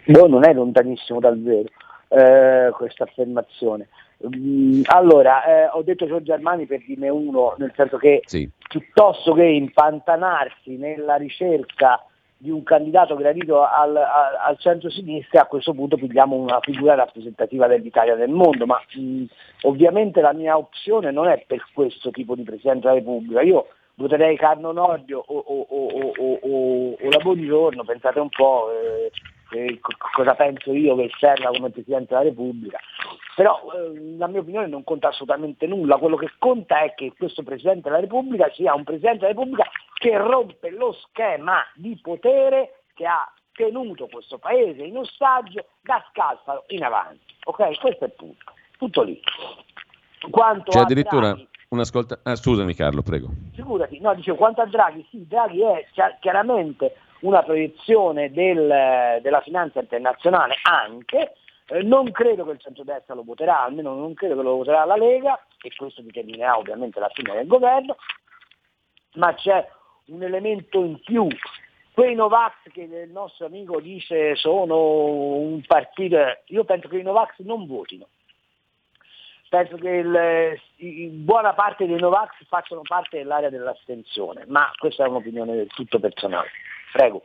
Speaker 4: No, non è lontanissimo dal vero eh, questa affermazione. Mm, allora, eh, ho detto Giorgio Armani per dirne uno, nel senso che
Speaker 3: sì.
Speaker 4: piuttosto che impantanarsi nella ricerca di un candidato gradito al, al, al centro-sinistra, a questo punto pigliamo una figura rappresentativa dell'Italia nel mondo, ma mh, ovviamente la mia opzione non è per questo tipo di Presidente della Repubblica. Io voterei Carlo Nordio o, o, o, o, la Buongiorno, pensate un po' eh, eh, cosa penso io che serva come Presidente della Repubblica. Però eh, la mia opinione non conta assolutamente nulla, quello che conta è che questo Presidente della Repubblica sia un Presidente della Repubblica che rompe lo schema di potere che ha tenuto questo Paese in ostaggio da Scalfaro in avanti. Ok? Questo è il punto. Tutto lì.
Speaker 3: Quanto C'è addirittura Draghi, un'ascolta... Ah, scusami Carlo, prego.
Speaker 4: Figurati, no, dicevo, quanto a Draghi, sì, Draghi è chiaramente una proiezione del, della finanza internazionale anche, eh, non credo che il centrodestra lo voterà, almeno non credo che lo voterà la Lega, e questo determinerà ovviamente la fine del governo, ma c'è un elemento in più. Quei Novax che il nostro amico dice sono un partito, io penso che i Novax non votino. Penso che il, buona parte dei Novax facciano parte dell'area dell'astensione, ma questa è un'opinione del tutto personale. Prego.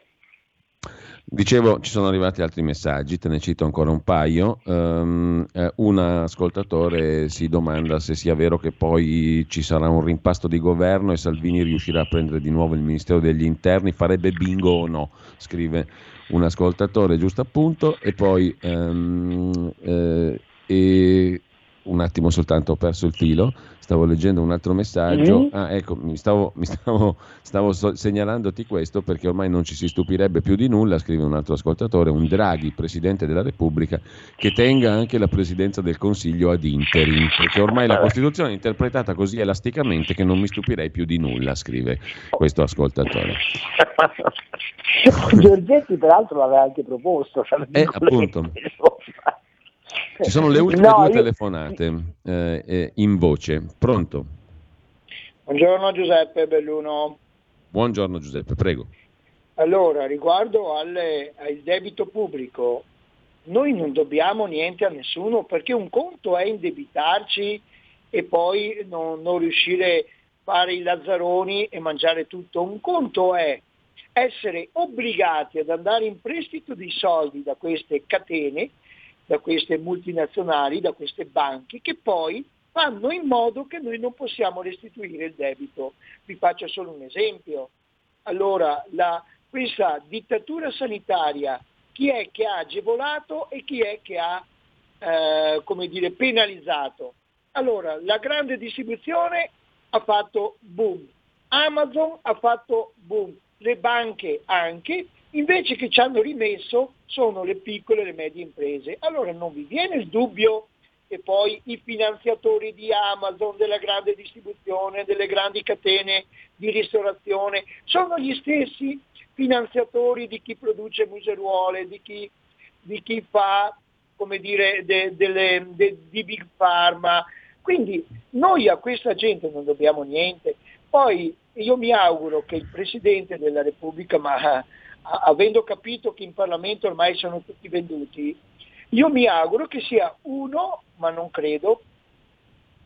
Speaker 3: Dicevo, ci sono arrivati altri messaggi, te ne cito ancora un paio. Um, eh, un ascoltatore si domanda se sia vero che poi ci sarà un rimpasto di governo e Salvini riuscirà a prendere di nuovo il Ministero degli Interni, farebbe bingo o no, scrive un ascoltatore, giusto appunto. E poi um, eh, e un attimo soltanto ho perso il filo, stavo leggendo un altro messaggio. Mm-hmm. Ah, ecco, mi stavo, mi stavo, stavo so- segnalandoti questo perché ormai non ci si stupirebbe più di nulla, scrive un altro ascoltatore, un Draghi, Presidente della Repubblica, che tenga anche la Presidenza del Consiglio ad interim, perché ormai la Costituzione è interpretata così elasticamente che non mi stupirei più di nulla, scrive questo ascoltatore.
Speaker 4: Giorgetti peraltro l'aveva anche proposto.
Speaker 3: Eh, appunto. Ci sono le ultime no, due io... telefonate eh, eh, in voce. Pronto?
Speaker 10: Buongiorno Giuseppe Belluno.
Speaker 3: Buongiorno Giuseppe, prego.
Speaker 10: Allora, riguardo alle, al debito pubblico, noi non dobbiamo niente a nessuno perché un conto è indebitarci e poi non, non riuscire a fare i lazzaroni e mangiare tutto. Un conto è essere obbligati ad andare in prestito di soldi da queste catene da queste multinazionali, da queste banche, che poi fanno in modo che noi non possiamo restituire il debito. Vi faccio solo un esempio. Allora, la, questa dittatura sanitaria, chi è che ha agevolato e chi è che ha eh, come dire, penalizzato? Allora, la grande distribuzione ha fatto boom, Amazon ha fatto boom, le banche anche, invece che ci hanno rimesso sono le piccole e le medie imprese. Allora non vi viene il dubbio che poi i finanziatori di Amazon, della grande distribuzione, delle grandi catene di ristorazione, sono gli stessi finanziatori di chi produce museruole, di chi, di chi fa, come dire, de, delle, de, di Big Pharma. Quindi noi a questa gente non dobbiamo niente. Poi io mi auguro che il Presidente della Repubblica, ma avendo capito che in Parlamento ormai sono tutti venduti, io mi auguro che sia uno, ma non credo,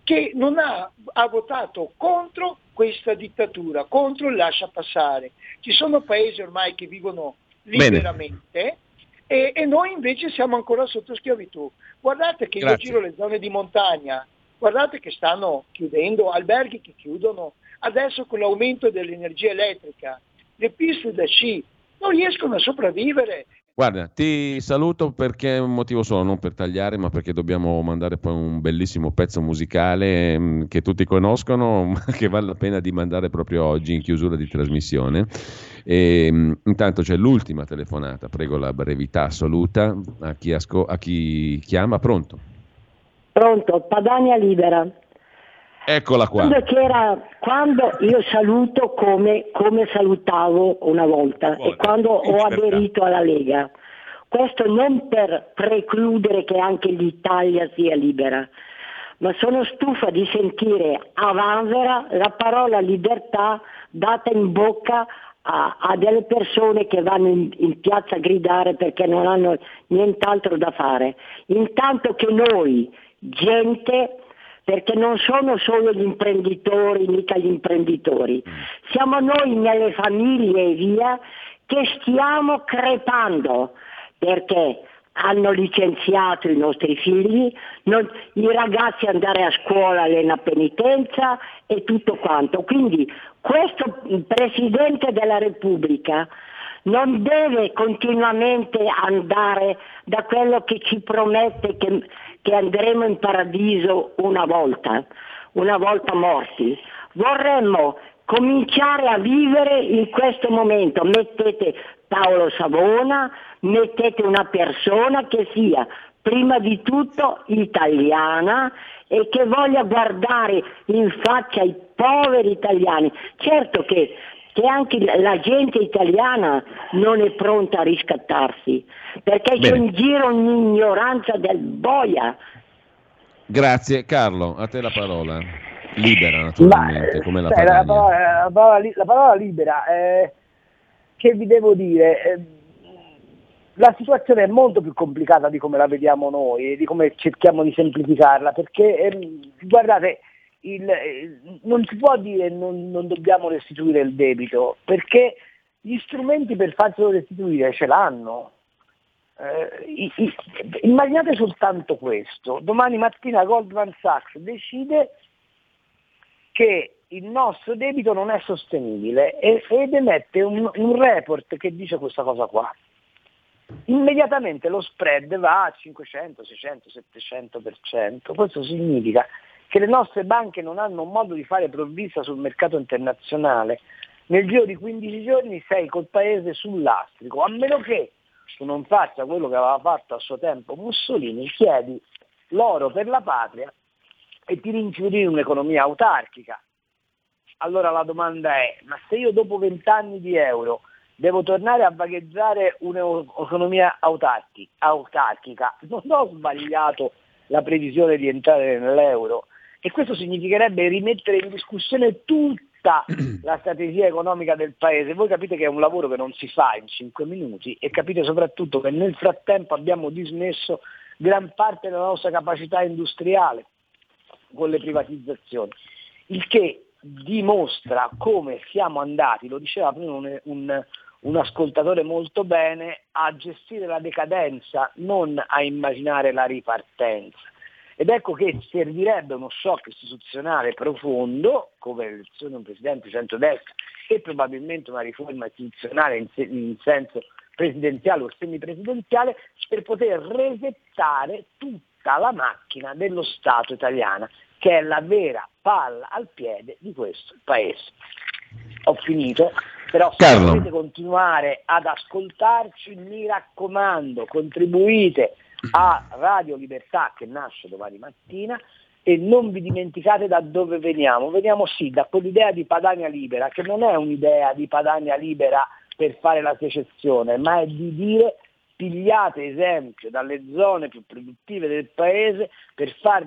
Speaker 10: che non ha, ha votato contro questa dittatura, contro il lascia passare. Ci sono paesi ormai che vivono liberamente e, e, noi invece siamo ancora sotto schiavitù. Guardate che Grazie. io giro le zone di montagna, guardate che stanno chiudendo, alberghi che chiudono, adesso con l'aumento dell'energia elettrica, le piste da sci, non riescono a sopravvivere.
Speaker 3: Guarda, ti saluto perché è un motivo solo, non per tagliare, ma perché dobbiamo mandare poi un bellissimo pezzo musicale mm, che tutti conoscono, ma che vale la pena di mandare proprio oggi in chiusura di trasmissione. E, mh, mm, intanto c'è l'ultima telefonata, prego la brevità assoluta a chi, asco- a chi chiama. Pronto?
Speaker 11: Pronto, Padania Libera.
Speaker 3: Eccola qua.
Speaker 11: Quando, quando io saluto come, come, salutavo una volta Buone. e quando ho aderito alla Lega. Questo non per precludere che anche l'Italia sia libera, ma sono stufa di sentire a Vanvera la parola libertà data in bocca a, a delle persone che vanno in, in, piazza a gridare perché non hanno nient'altro da fare. Intanto che noi, gente, perché non sono solo gli imprenditori, mica gli imprenditori, siamo noi nelle famiglie e via che stiamo crepando perché hanno licenziato i nostri figli, non, i ragazzi andare a scuola l'ena penitenza e tutto quanto. Quindi questo Presidente della Repubblica non deve continuamente andare da quello che ci promette che che andremo in paradiso una volta, una volta morti. Vorremmo cominciare a vivere in questo momento. Mettete Paolo Savona, mettete una persona che sia prima di tutto italiana e che voglia guardare in faccia i poveri italiani. Certo che che anche la gente italiana non è pronta a riscattarsi, perché Bene. c'è in giro un'ignoranza del boia.
Speaker 3: Grazie Carlo, a te la parola. Libera naturalmente, Ma, come la,
Speaker 4: sai, la, parola, la, parola, la parola libera, eh, che vi devo dire? Eh, la situazione è molto più complicata di come la vediamo noi, di come cerchiamo di semplificarla, perché eh, guardate, il, non si può dire non, non dobbiamo restituire il debito, perché gli strumenti per farselo restituire ce l'hanno. Eh, immaginate soltanto questo, domani mattina Goldman Sachs decide che il nostro debito non è sostenibile ed emette un, un report che dice questa cosa qua. Immediatamente lo spread va a 500, 600, 700%. Questo significa che le nostre banche non hanno modo di fare provvista sul mercato internazionale. Nel giro di 15 giorni sei col paese sull'astrico, a meno che tu non faccia quello che aveva fatto a suo tempo Mussolini, chiedi l'oro per la patria e ti rinchiudi in un'economia autarchica. Allora la domanda è, ma se io dopo vent'anni di euro devo tornare a vagheggiare un'economia autarchica, non ho sbagliato la previsione di entrare nell'euro e questo significherebbe rimettere in discussione tutta la strategia economica del paese. Voi capite che è un lavoro che non si fa in cinque minuti e capite soprattutto che nel frattempo abbiamo dismesso gran parte della nostra capacità industriale con le privatizzazioni, il che dimostra come siamo andati, lo diceva prima un, un, un ascoltatore molto bene, a gestire la decadenza, non a immaginare la ripartenza. Ed ecco che servirebbe uno shock istituzionale profondo, come l'elezione di un presidente centrodestra e probabilmente una riforma istituzionale in, in senso presidenziale o semipresidenziale, per poter resettare tutta la macchina dello Stato italiano che è la vera palla al piede di questo paese. Ho finito, però se
Speaker 3: Carlo.
Speaker 4: volete continuare ad ascoltarci, mi raccomando, contribuite a Radio Libertà che nasce domani mattina e non vi dimenticate da dove veniamo. Veniamo sì da quell'idea di Padania Libera, che non è un'idea di Padania Libera per fare la secessione, ma è di dire pigliate esempio dalle zone più produttive del paese per far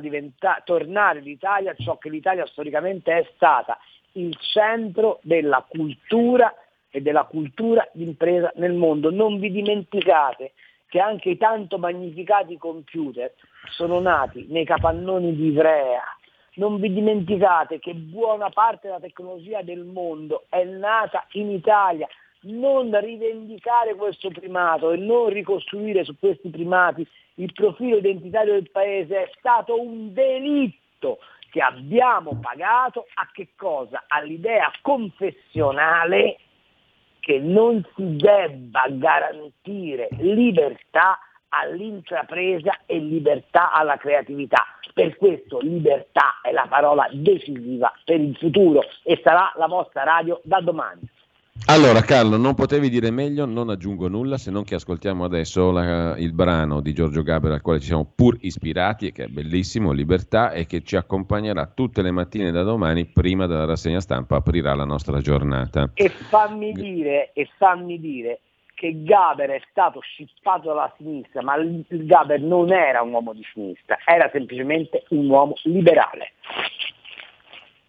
Speaker 4: tornare l'Italia ciò che l'Italia storicamente è stata, il centro della cultura e della cultura d'impresa nel mondo. Non vi dimenticate che anche i tanto magnificati computer sono nati nei capannoni di Ivrea. Non vi dimenticate che buona parte della tecnologia del mondo è nata in Italia non rivendicare questo primato e non ricostruire su questi primati il profilo identitario del paese è stato un delitto che abbiamo pagato a che cosa? All'idea confessionale che non si debba garantire libertà all'intrapresa e libertà alla creatività. Per questo libertà è la parola decisiva per il futuro e sarà la vostra radio da domani.
Speaker 3: Allora Carlo, non potevi dire meglio, non aggiungo nulla se non che ascoltiamo adesso la, il brano di Giorgio Gaber al quale ci siamo pur ispirati e che è bellissimo, Libertà, e che ci accompagnerà tutte le mattine da domani prima della rassegna stampa, aprirà la nostra giornata.
Speaker 4: E fammi dire, e fammi dire che Gaber è stato scippato dalla sinistra, ma Gaber non era un uomo di sinistra, era semplicemente un uomo liberale.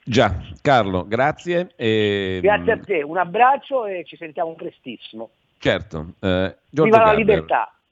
Speaker 3: Già, Carlo, grazie. E...
Speaker 4: Grazie a te, un abbraccio e ci sentiamo prestissimo.
Speaker 3: Certo. Eh,
Speaker 4: Viva la libertà!